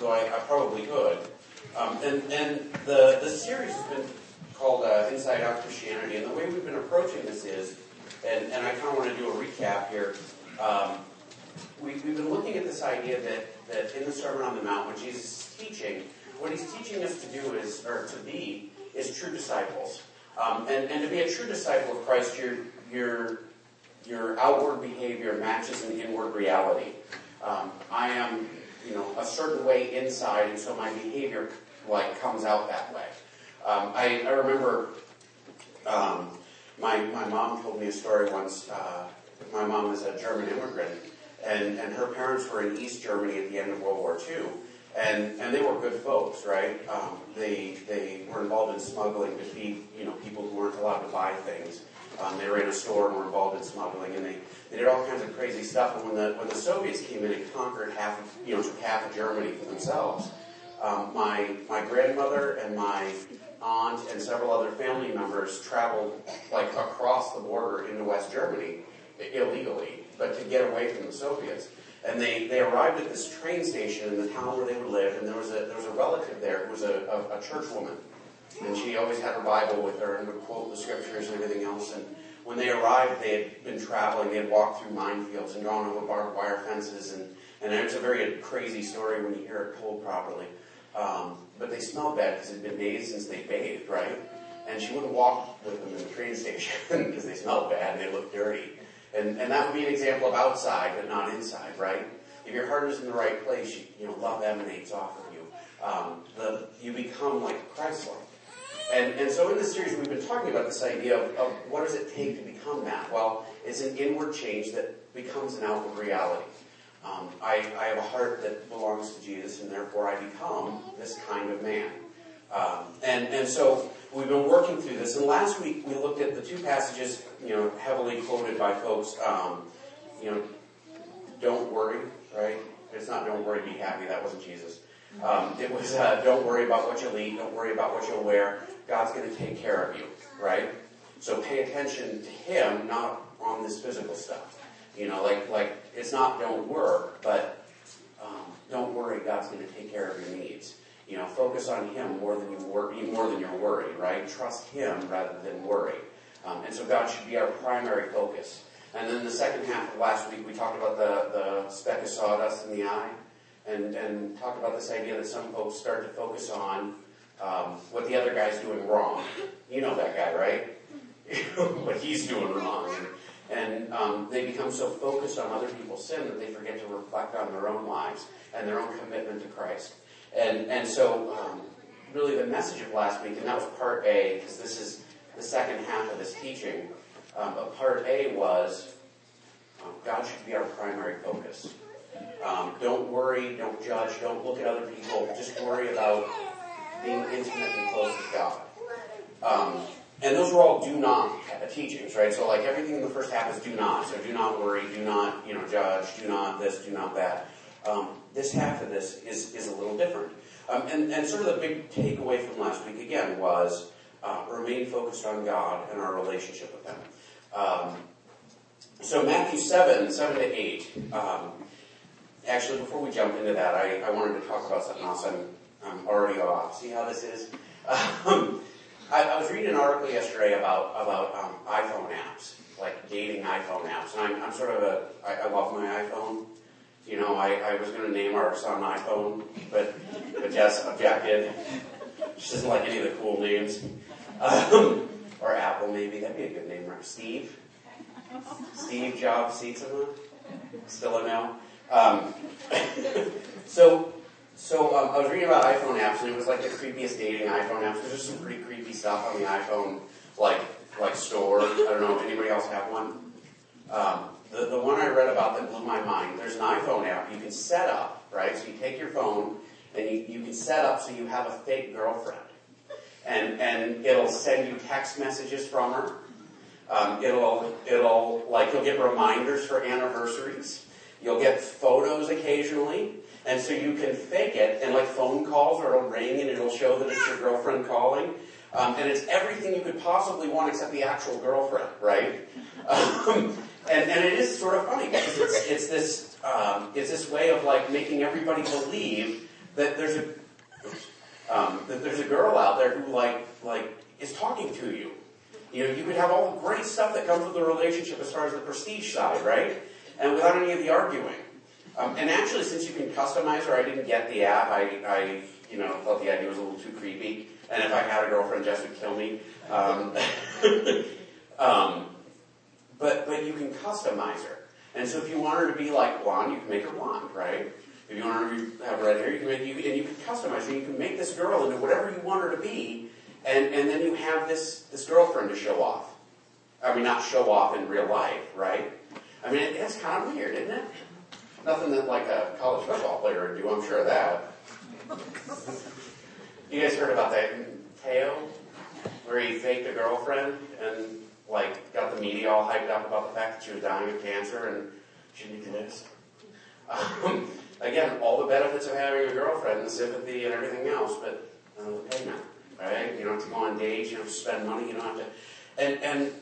though I, I probably could. Um, and and the, the series has been called uh, Inside Out Christianity, and the way we've been approaching this is, and, and I kind of want to do a recap here. Um, we, we've been looking at this idea that, that in the Sermon on the Mount, when Jesus is teaching, what he's teaching us to do is, or to be, is true disciples. Um, and, and to be a true disciple of Christ, your, your, your outward behavior matches an inward reality. Um, I am, you know, a certain way inside, and so my behavior like comes out that way. Um, I, I remember um, my my mom told me a story once. Uh, my mom was a German immigrant, and and her parents were in East Germany at the end of World War II, and and they were good folks, right? Um, they they were involved in smuggling to feed you know people who weren't allowed to buy things. Um, they ran a store and were involved in smuggling, and they, they did all kinds of crazy stuff. And when the when the Soviets came in and conquered half of you know took half of Germany for themselves, um, my my grandmother and my aunt and several other family members traveled like across the border into West Germany illegally, but to get away from the Soviets. And they, they arrived at this train station in the town where they would live, and there was a there was a relative there who was a, a, a church woman, and she always had her Bible with her and would quote the scriptures and everything else. And when they arrived, they had been traveling, they had walked through minefields and gone over barbed wire fences, and and it's a very crazy story when you hear it told properly. Um, but they smelled bad because it had been days since they bathed, right? And she wouldn't walk with them in the train station because they smelled bad and they looked dirty. And, and that would be an example of outside, but not inside, right? If your heart is in the right place, you, you know, love emanates off of you. Um, the, you become like Christ-like. And, and so in this series, we've been talking about this idea of, of what does it take to become that? Well, it's an inward change that becomes an outward reality. Um, I, I, have a heart that belongs to Jesus, and therefore I become this kind of man. Um, and, and so we've been working through this. And last week we looked at the two passages, you know, heavily quoted by folks. Um, you know, don't worry, right? It's not don't worry, be happy. That wasn't Jesus. Um, it was uh, don't worry about what you'll eat. Don't worry about what you'll wear. God's going to take care of you, right? So pay attention to Him, not on this physical stuff. You know, like like it's not don't work, but um, don't worry. God's going to take care of your needs. You know, focus on Him more than you worry, more than you're worried, right? Trust Him rather than worry. Um, and so God should be our primary focus. And then the second half of last week, we talked about the, the speck of sawdust in the eye, and, and talked about this idea that some folks start to focus on um, what the other guy's doing wrong. You know that guy, right? what he's doing wrong. And um, they become so focused on other people's sin that they forget to reflect on their own lives and their own commitment to Christ. And, and so, um, really, the message of last week, and that was part A, because this is the second half of this teaching. Um, but part A was um, God should be our primary focus. Um, don't worry, don't judge, don't look at other people. Just worry about being intimate and close with God. Um, and those were all do not teachings, right? So like everything in the first half is do not. So do not worry, do not, you know, judge, do not this, do not that. Um, this half of this is, is a little different. Um, and, and sort of the big takeaway from last week again was uh, remain focused on God and our relationship with Him. Um, so Matthew 7, 7 to 8. Actually, before we jump into that, I, I wanted to talk about something else. I'm, I'm already off. See how this is? Um, I, I, was reading an article yesterday about about um, iPhone apps, like dating iPhone apps, and I'm, I'm sort of a I, I love my iPhone. You know, I, I was going to name our son iPhone, but but Jess objected. She doesn't like any of the cool names. Um, or Apple, maybe that'd be a good name, right? Steve. Steve Jobs Seatsama. Still a no. Um, so so um, I was reading about iPhone apps, and it was like the creepiest dating iPhone apps. There's just some pretty creepy stuff on the iPhone, like like store. I don't know. if Anybody else have one? Um, the the one I read about that blew my mind. There's an iPhone app you can set up, right? So you take your phone and you, you can set up so you have a fake girlfriend, and and it'll send you text messages from her. Um, it'll it'll like you'll get reminders for anniversaries. You'll get photos occasionally. And so you can fake it, and like phone calls, or it'll ring and it'll show that it's your girlfriend calling. Um, and it's everything you could possibly want except the actual girlfriend, right? Um, and, and it is sort of funny because it's, it's this um, it's this way of like making everybody believe that there's a um, that there's a girl out there who like like is talking to you. You know, you could have all the great stuff that comes with the relationship as far as the prestige side, right? And without any of the arguing. Um, and actually, since you can customize her, I didn't get the app. I, I, you know, thought the idea was a little too creepy. And if I had a girlfriend, Jess would kill me. Um, um, but but you can customize her. And so if you want her to be like blonde, you can make her blonde, right? If you want her to have red hair, you can make, you, and you can customize her. You can make this girl into whatever you want her to be, and, and then you have this, this girlfriend to show off. I mean, not show off in real life, right? I mean, it, it's kind of weird, isn't it? Nothing that like a college football player would do, I'm sure of that. you guys heard about that tale where he faked a girlfriend and like got the media all hyped up about the fact that she was dying of cancer and she didn't. Um, again, all the benefits of having a girlfriend, the sympathy and everything else, but uh, the payment, right? You don't have to go on dates, you don't have to spend money, you don't have to. And, and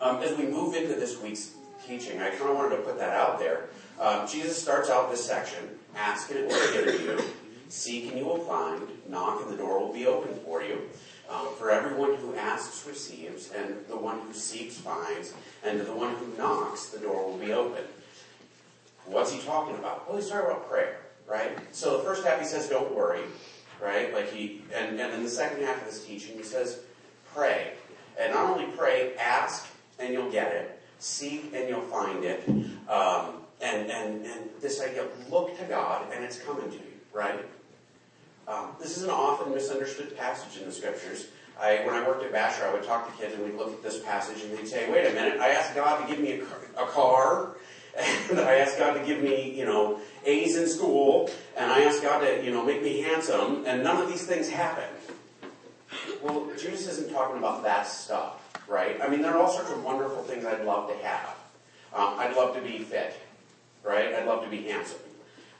um, as we move into this week's teaching, I kind of wanted to put that out there. Um, Jesus starts out this section, ask and it will be given you, seek and you will find, knock and the door will be open for you. Um, for everyone who asks receives, and the one who seeks finds, and to the one who knocks, the door will be open. What's he talking about? Well, he's talking about prayer, right? So the first half he says, don't worry, right? Like he, and, and in the second half of this teaching he says, pray. And not only pray, ask and you'll get it. Seek and you'll find it. Um, and, and, and this idea, look to God and it's coming to you, right? Um, this is an often misunderstood passage in the scriptures. I, when I worked at Basher, I would talk to kids and we'd look at this passage and they'd say, wait a minute, I asked God to give me a car, a car and I asked God to give me, you know, A's in school, and I asked God to, you know, make me handsome, and none of these things happen. Well, Jesus isn't talking about that stuff, right? I mean, there are all sorts of wonderful things I'd love to have. Um, I'd love to be fit, right? I'd love to be handsome.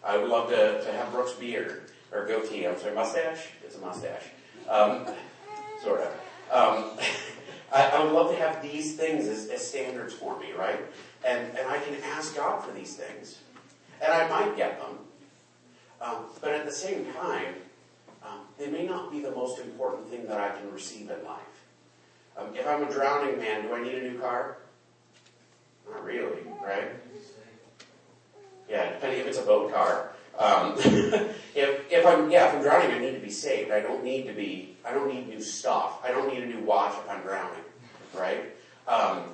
I would love to, to have Brooks' beard, or goatee, I'm sorry, mustache? It's a mustache. Um, sort of. Um, I, I, would love to have these things as, as standards for me, right? And, and I can ask God for these things. And I might get them. Um, but at the same time, um, they may not be the most important thing that I can receive in life. Um, if I'm a drowning man, do I need a new car? Not really, right? Yeah, depending if it's a boat car. Um, if, if I'm yeah, if I'm drowning, I need to be saved. I don't need to be. I don't need new stuff. I don't need a new watch if I'm drowning, right? Um,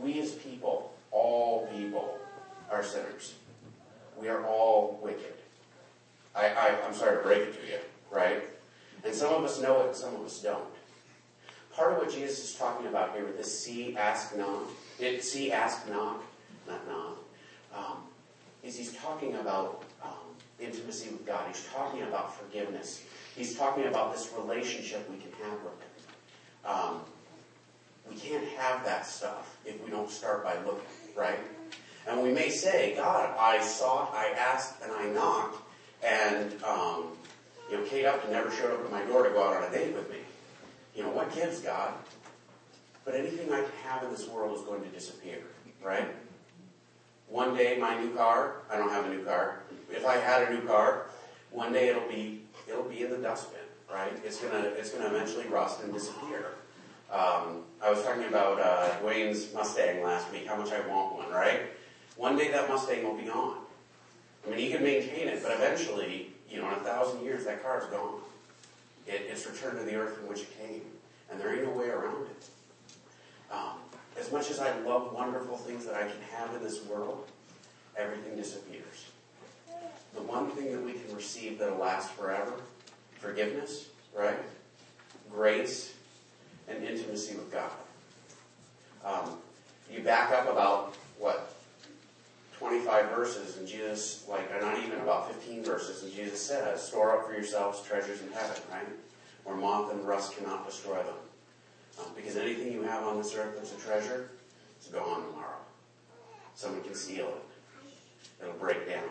we as people, all people, are sinners. We are all wicked. I, I, I'm sorry to break it to you, right? And some of us know it and some of us don't. Part of what Jesus is talking about here with this see, ask, knock, it, see, ask, knock, not knock, um, is he's talking about um, intimacy with God. He's talking about forgiveness. He's talking about this relationship we can have with Him. Um, we can't have that stuff if we don't start by looking, right? And we may say, God, I sought, I asked, and I knocked, and, um, you know, Kate Upton never showed up at my door to go out on a date with me. You know, what gives, God? But anything I can have in this world is going to disappear, right? One day, my new car, I don't have a new car. If I had a new car, one day it'll be, it'll be in the dustbin, right? It's gonna, it's gonna eventually rust and disappear. Um, I was talking about uh, Dwayne's Mustang last week, how much I want one, right? One day that Mustang will be gone. I mean, he can maintain it, but eventually, you know, in a thousand years, that car is gone. It, it's returned to the earth from which it came, and there ain't no way around it. Um, as much as I love wonderful things that I can have in this world, everything disappears. The one thing that we can receive that'll last forever, forgiveness, right? Grace, and intimacy with God. Um, you back up about, 25 verses, and Jesus, like, not even about 15 verses, and Jesus says, store up for yourselves treasures in heaven, right? Where moth and rust cannot destroy them. Um, because anything you have on this earth that's a treasure, is gone tomorrow. Someone can steal it. It'll break down.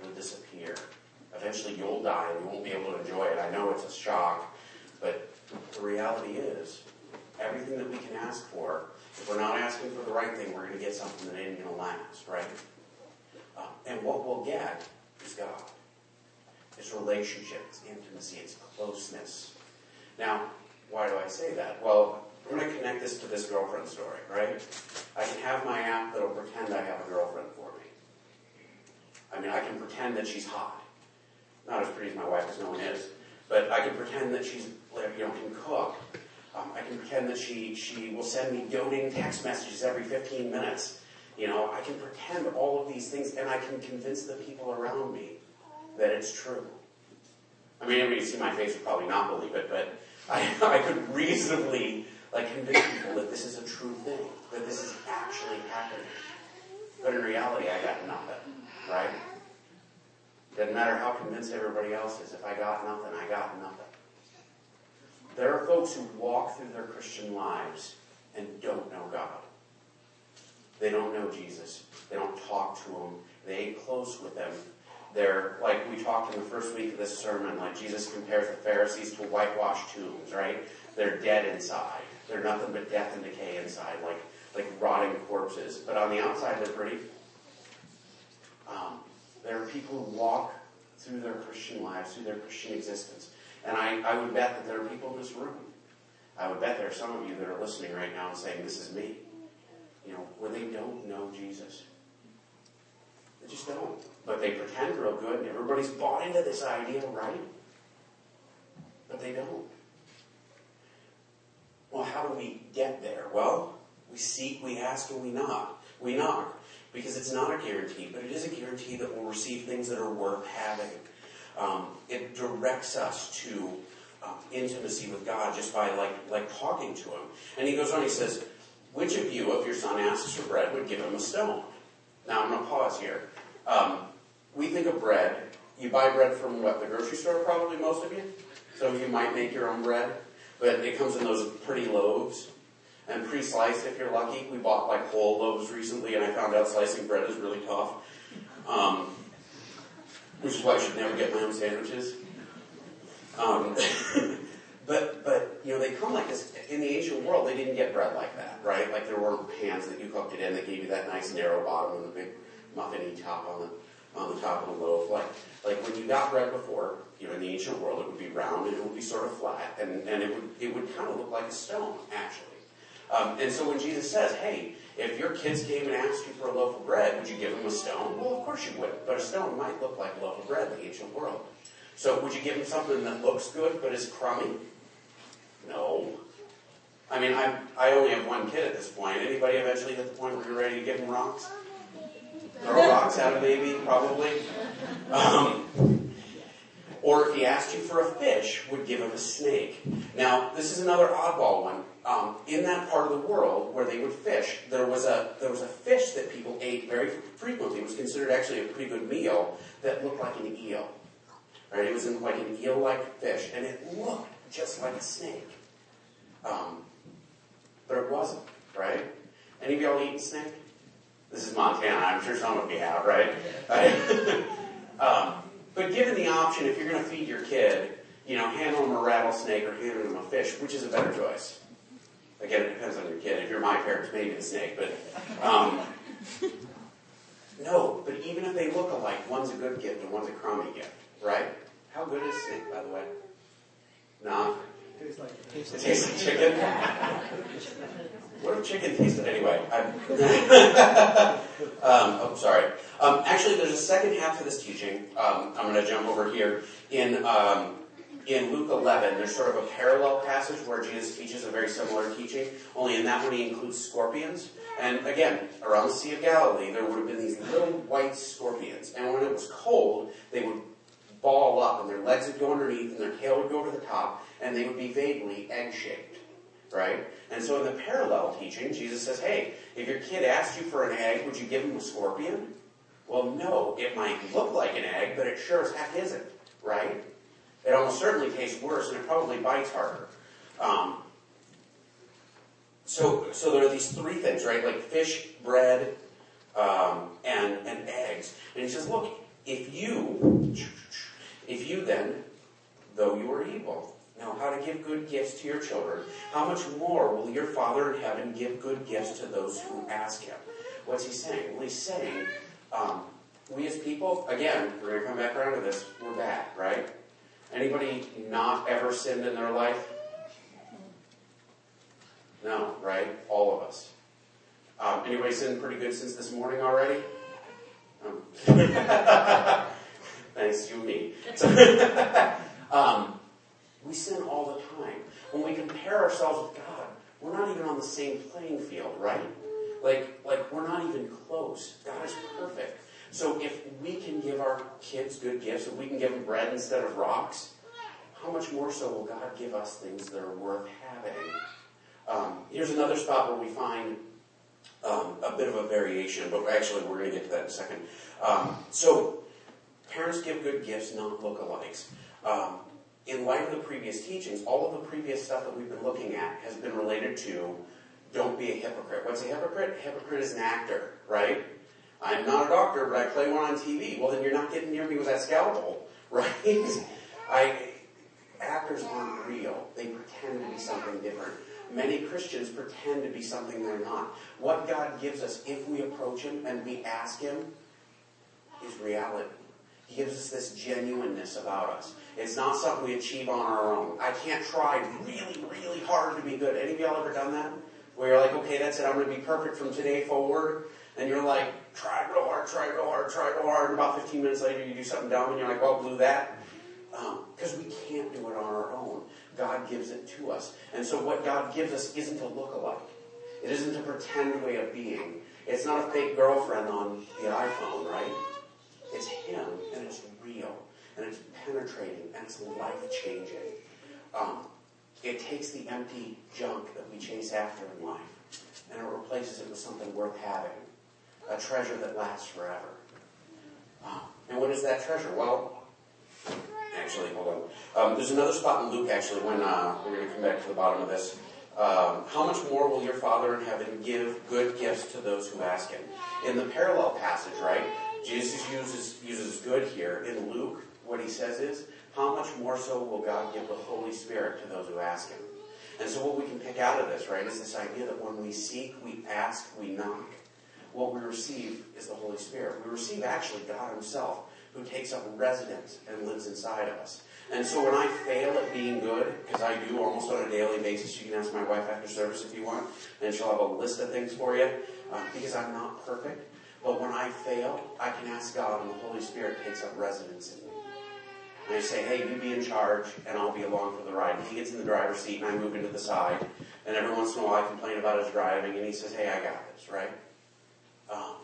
It'll disappear. Eventually you'll die and you won't be able to enjoy it. I know it's a shock, but the reality is, everything that we can ask for, if we're not asking for the right thing, we're going to get something that ain't going to last, right? Uh, and what we'll get is God. It's relationship, it's intimacy, it's closeness. Now, why do I say that? Well, I'm going to connect this to this girlfriend story, right? I can have my app that'll pretend I have a girlfriend for me. I mean, I can pretend that she's hot. Not as pretty as my wife, as no one is. But I can pretend that she's, you know, can cook. Um, I can pretend that she, she will send me doting text messages every 15 minutes. You know, I can pretend all of these things, and I can convince the people around me that it's true. I mean, everybody see my face would probably not believe it, but I, I could reasonably like convince people that this is a true thing, that this is actually happening. But in reality, I got nothing, right? Doesn't matter how convinced everybody else is. If I got nothing, I got nothing. There are folks who walk through their Christian lives and don't know God. They don't know Jesus. They don't talk to Him. They ain't close with Him. They're, like we talked in the first week of this sermon, like Jesus compares the Pharisees to whitewashed tombs, right? They're dead inside. They're nothing but death and decay inside, like, like rotting corpses. But on the outside, they're pretty. Um, there are people who walk through their Christian lives, through their Christian existence. And I, I would bet that there are people in this room. I would bet there are some of you that are listening right now and saying, This is me. You know, where they don't know Jesus. They just don't. But they pretend real good, and everybody's bought into this idea, right? But they don't. Well, how do we get there? Well, we seek, we ask, and we knock. We knock. Because it's not a guarantee, but it is a guarantee that we'll receive things that are worth having. Um, it directs us to um, intimacy with God just by like like talking to Him. And he goes on. He says, "Which of you, if your son asks for bread, would give him a stone?" Now I'm going to pause here. Um, we think of bread. You buy bread from what the grocery store, probably most of you. Some of you might make your own bread, but it comes in those pretty loaves and pre-sliced if you're lucky. We bought like whole loaves recently, and I found out slicing bread is really tough. Um, which is why I should never get my own sandwiches. Um, but but you know they come like this. In the ancient world, they didn't get bread like that, right? Like there weren't pans that you cooked it in that gave you that nice narrow bottom and the big muffiny top on the on the top of the loaf. Like like when you got bread before, you know, in the ancient world, it would be round and it would be sort of flat, and, and it would it would kind of look like a stone actually. Um, and so when Jesus says, hey, if your kids came and asked you for a loaf of bread, would you give them a stone? Well, of course you would. But a stone might look like a loaf of bread in the ancient world. So would you give them something that looks good but is crummy? No. I mean, I'm, I only have one kid at this point. Anybody eventually at the point where you're ready to give them rocks? Throw rocks at a baby, probably. Um, or if he asked you for a fish, would give him a snake. Now, this is another oddball one um, in that part of the world where they would fish, there was a there was a fish that people ate very frequently. It was considered actually a pretty good meal that looked like an eel. Right? It was in like an eel-like fish, and it looked just like a snake. Um, but it wasn't. Right? Any of y'all eaten snake? This is Montana. I'm sure some of you have, right? um, but given the option, if you're going to feed your kid, you know, hand them a rattlesnake or hand them a fish, which is a better choice? Again, it depends on your kid. If you're my parents, maybe the snake, but um, no. But even if they look alike, one's a good gift and one's a crummy gift, right? How good is snake, by the way? Nah. Tastes like, it tastes like chicken. What if chicken tasted anyway? um, oh, sorry. Um, actually, there's a second half to this teaching. Um, I'm going to jump over here in um, in Luke 11, there's sort of a parallel passage where Jesus teaches a very similar teaching, only in that one he includes scorpions. And again, around the Sea of Galilee, there would have been these little white scorpions. And when it was cold, they would ball up and their legs would go underneath and their tail would go to the top and they would be vaguely egg shaped. Right? And so in the parallel teaching, Jesus says, hey, if your kid asked you for an egg, would you give him a scorpion? Well, no, it might look like an egg, but it sure as heck isn't. Right? It almost certainly tastes worse, and it probably bites harder. Um, so, so there are these three things, right? Like fish, bread, um, and and eggs. And he says, look, if you, if you then, though you are evil, know how to give good gifts to your children, how much more will your Father in heaven give good gifts to those who ask him? What's he saying? Well, he's saying, um, we as people, again, we're going to come back around to this, we're bad, right? Anybody not ever sinned in their life? No, right? All of us. Um, anybody sinned pretty good since this morning already? Um, thanks, you and me. um, we sin all the time. When we compare ourselves with God, we're not even on the same playing field, right? Like, like we're not even close. God is perfect. So if we can give our kids good gifts, if we can give them bread instead of rocks, how much more so will God give us things that are worth having? Um, here's another spot where we find um, a bit of a variation, but actually we're going to get to that in a second. Um, so parents give good gifts, not lookalikes. Um, in light of the previous teachings, all of the previous stuff that we've been looking at has been related to don't be a hypocrite. What's a hypocrite? A hypocrite is an actor, right? I'm not a doctor, but I play one on TV. Well, then you're not getting near me with that scalpel, right? I, actors aren't real. They pretend to be something different. Many Christians pretend to be something they're not. What God gives us if we approach Him and we ask Him is reality. He gives us this genuineness about us. It's not something we achieve on our own. I can't try really, really hard to be good. Any of y'all ever done that? Where you're like, okay, that's it, I'm going to be perfect from today forward. And you're like, try real hard, try real hard, try real hard. And about 15 minutes later, you do something dumb and you're like, well, blew that. Because um, we can't do it on our own. God gives it to us. And so what God gives us isn't a look-alike. It isn't a pretend way of being. It's not a fake girlfriend on the iPhone, right? It's Him, and it's real, and it's penetrating, and it's life-changing. Um, it takes the empty junk that we chase after in life, and it replaces it with something worth having, a treasure that lasts forever. Um, and what is that treasure? Well, actually, hold on. Um, there's another spot in Luke, actually, when uh, we're going to come back to the bottom of this. Um, how much more will your Father in heaven give good gifts to those who ask Him? In the parallel passage, right? Jesus uses uses good here. In Luke, what he says is, how much more so will God give the Holy Spirit to those who ask Him? And so, what we can pick out of this, right, is this idea that when we seek, we ask, we knock. What we receive is the Holy Spirit. We receive actually God Himself who takes up residence and lives inside of us. And so when I fail at being good, because I do almost on a daily basis, you can ask my wife after service if you want, and she'll have a list of things for you, uh, because I'm not perfect. But when I fail, I can ask God, and the Holy Spirit takes up residence in me. And I say, hey, you be in charge, and I'll be along for the ride. And he gets in the driver's seat, and I move into the side. And every once in a while, I complain about his driving, and he says, hey, I got this, right? Um,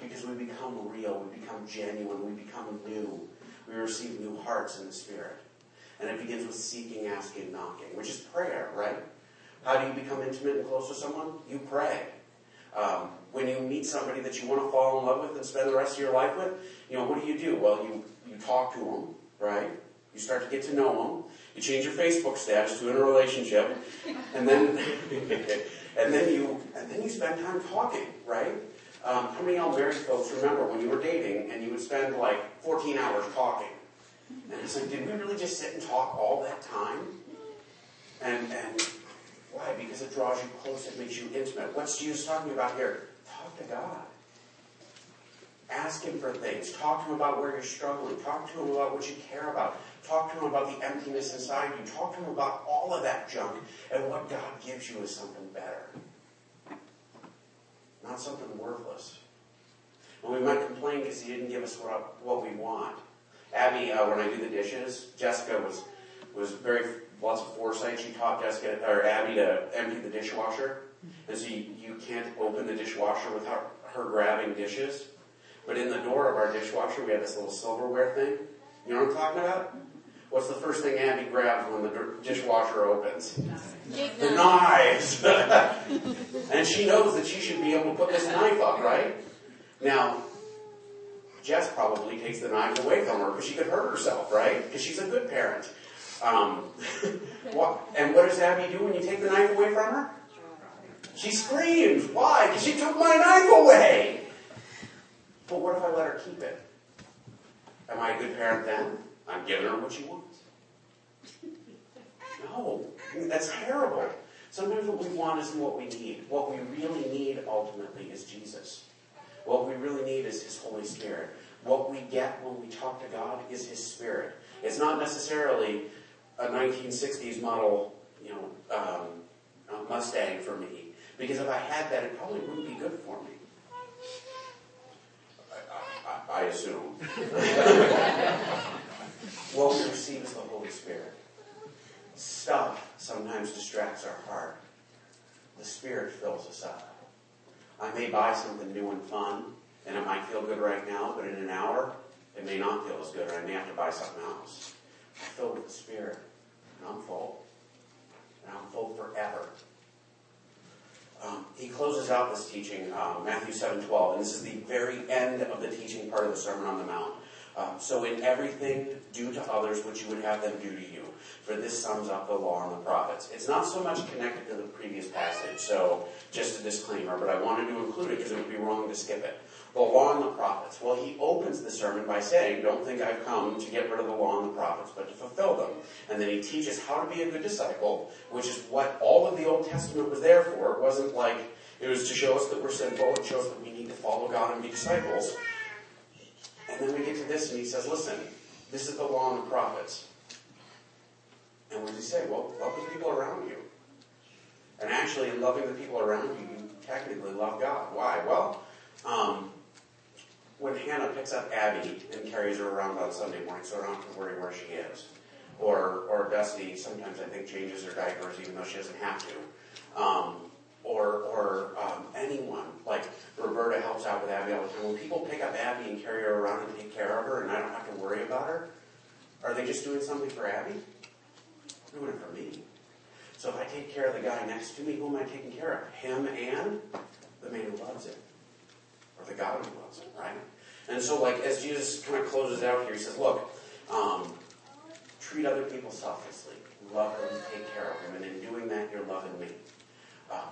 because we become real, we become genuine, we become new. We receive new hearts in the Spirit. And it begins with seeking, asking, knocking, which is prayer, right? How do you become intimate and close to someone? You pray. Um, when you meet somebody that you want to fall in love with and spend the rest of your life with, you know, what do you do? Well, you, you talk to them, right? You start to get to know them. You change your Facebook status to in a relationship, and then and then you and then you spend time talking, right? Um, how many of y'all married folks remember when you were dating and you would spend like 14 hours talking? And it's like, did we really just sit and talk all that time? And, and why? Because it draws you close, it makes you intimate. What's Jesus talking about here? To God. Ask Him for things. Talk to Him about where you're struggling. Talk to Him about what you care about. Talk to Him about the emptiness inside you. Talk to Him about all of that junk. And what God gives you is something better not something worthless. And we might complain because he didn't give us what, what we want. Abby, uh, when I do the dishes, Jessica was was very lots of foresight. She taught Jessica or Abby to empty the dishwasher, and so you can't open the dishwasher without her grabbing dishes. But in the door of our dishwasher, we have this little silverware thing. You know what I'm talking about? What's the first thing Abby grabs when the dishwasher opens? The knives. and she knows that she should be able to put this knife up, right? Now, Jess probably takes the knife away from her because she could hurt herself, right? Because she's a good parent. Um, and what does Abby do when you take the knife away from her? She screams. Why? Because she took my knife away. But what if I let her keep it? Am I a good parent then? I'm giving her what she wants. No, that's terrible. Sometimes what we want isn't what we need. What we really need ultimately is Jesus. What we really need is His Holy Spirit. What we get when we talk to God is His Spirit. It's not necessarily a 1960s model, you know, um, Mustang for me. Because if I had that, it probably wouldn't be good for me. I, I, I assume. what we receive is the Holy Spirit. Stuff sometimes distracts our heart. The Spirit fills us up. I may buy something new and fun, and it might feel good right now, but in an hour, it may not feel as good, or I may have to buy something else. I'm filled with the Spirit, and I'm full. And I'm full forever. Um, he closes out this teaching, um, Matthew 7:12, and this is the very end of the teaching part of the Sermon on the Mount. Um, so in everything, do to others what you would have them do to you, for this sums up the law and the prophets. It's not so much connected to the previous passage, so just a disclaimer, but I wanted to include it because it would be wrong to skip it. The law and the prophets. Well, he opens the sermon by saying, Don't think I've come to get rid of the law and the prophets, but to fulfill. And then he teaches how to be a good disciple, which is what all of the Old Testament was there for. It wasn't like it was to show us that we're sinful, it shows that we need to follow God and be disciples. And then we get to this, and he says, Listen, this is the law and the prophets. And what does he say? Well, love the people around you. And actually, in loving the people around you, you technically love God. Why? Well, um, when Hannah picks up Abby and carries her around on Sunday morning, so I don't have to worry where she is. Or, or Dusty sometimes I think changes her diapers even though she doesn't have to. Um, or, or um, anyone, like Roberta helps out with Abby all the time. When people pick up Abby and carry her around and take care of her and I don't have to worry about her, are they just doing something for Abby? They're doing it for me. So if I take care of the guy next to me, who am I taking care of? Him and the man who loves him. Or the God who loves him, right? And so, like, as Jesus kind of closes out here, he says, look, um, treat other people selflessly. Love them, take care of them. And in doing that, you're loving me. Uh,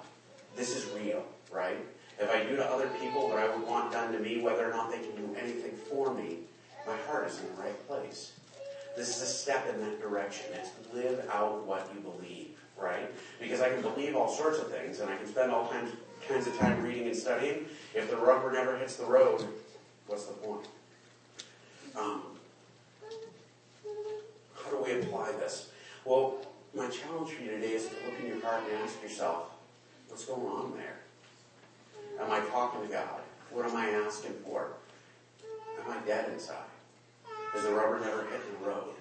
this is real, right? If I do to other people what I would want done to me, whether or not they can do anything for me, my heart is in the right place. This is a step in that direction. It's live out what you believe, right? Because I can believe all sorts of things, and I can spend all kinds, kinds of time reading and studying. If the rubber never hits the road, what's the point? Um, how do we apply this? Well, my challenge for you today is to look in your heart and ask yourself, what's going on there? Am I talking to God? What am I asking for? Am I dead inside? Is the rubber never hit the road?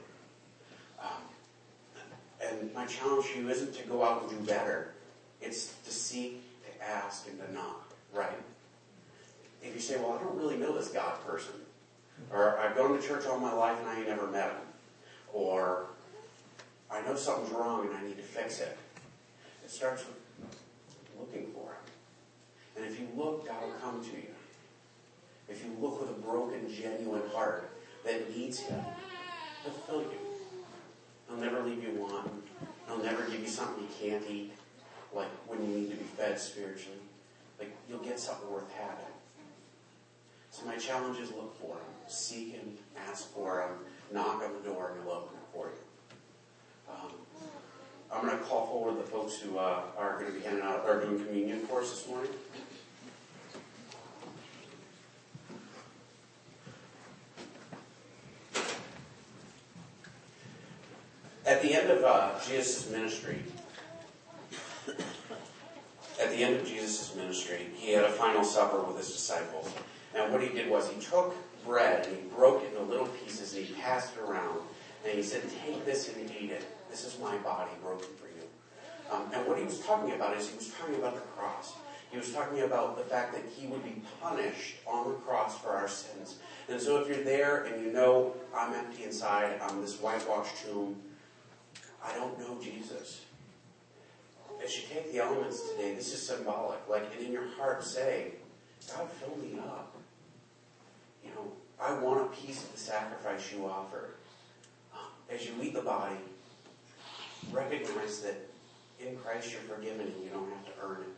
Um, and my challenge to you isn't to go out and do better. It's to seek, to ask, and to knock, right? If you say, well, I don't really know this God person, or I've gone to church all my life and I ain't never met him, or I know something's wrong and I need to fix it. It starts with looking for him. And if you look, God will come to you. If you look with a broken, genuine heart that needs him, he'll fill you. He'll never leave you wanting. He'll never give you something you can't eat, like when you need to be fed spiritually. Like you'll get something worth having. So my challenge is look for him, seek him, ask for him, knock on the door, and he'll open it for you. Um, I'm going to call forward the folks who uh, are going to be handing out or doing communion for us this morning. At the end of uh, Jesus' ministry, at the end of Jesus' ministry, he had a final supper with his disciples. And what he did was he took bread and he broke it into little pieces and he passed it around. And he said, Take this and eat it. This is my body broken for you. Um, and what he was talking about is he was talking about the cross. He was talking about the fact that he would be punished on the cross for our sins. And so if you're there and you know, I'm empty inside, I'm this whitewashed tomb, I don't know Jesus. As you take the elements today, this is symbolic. Like, and in your heart say, God, fill me up know, I want a piece of the sacrifice you offer. Um, as you eat the body, recognize that in Christ you're forgiven and you don't have to earn it.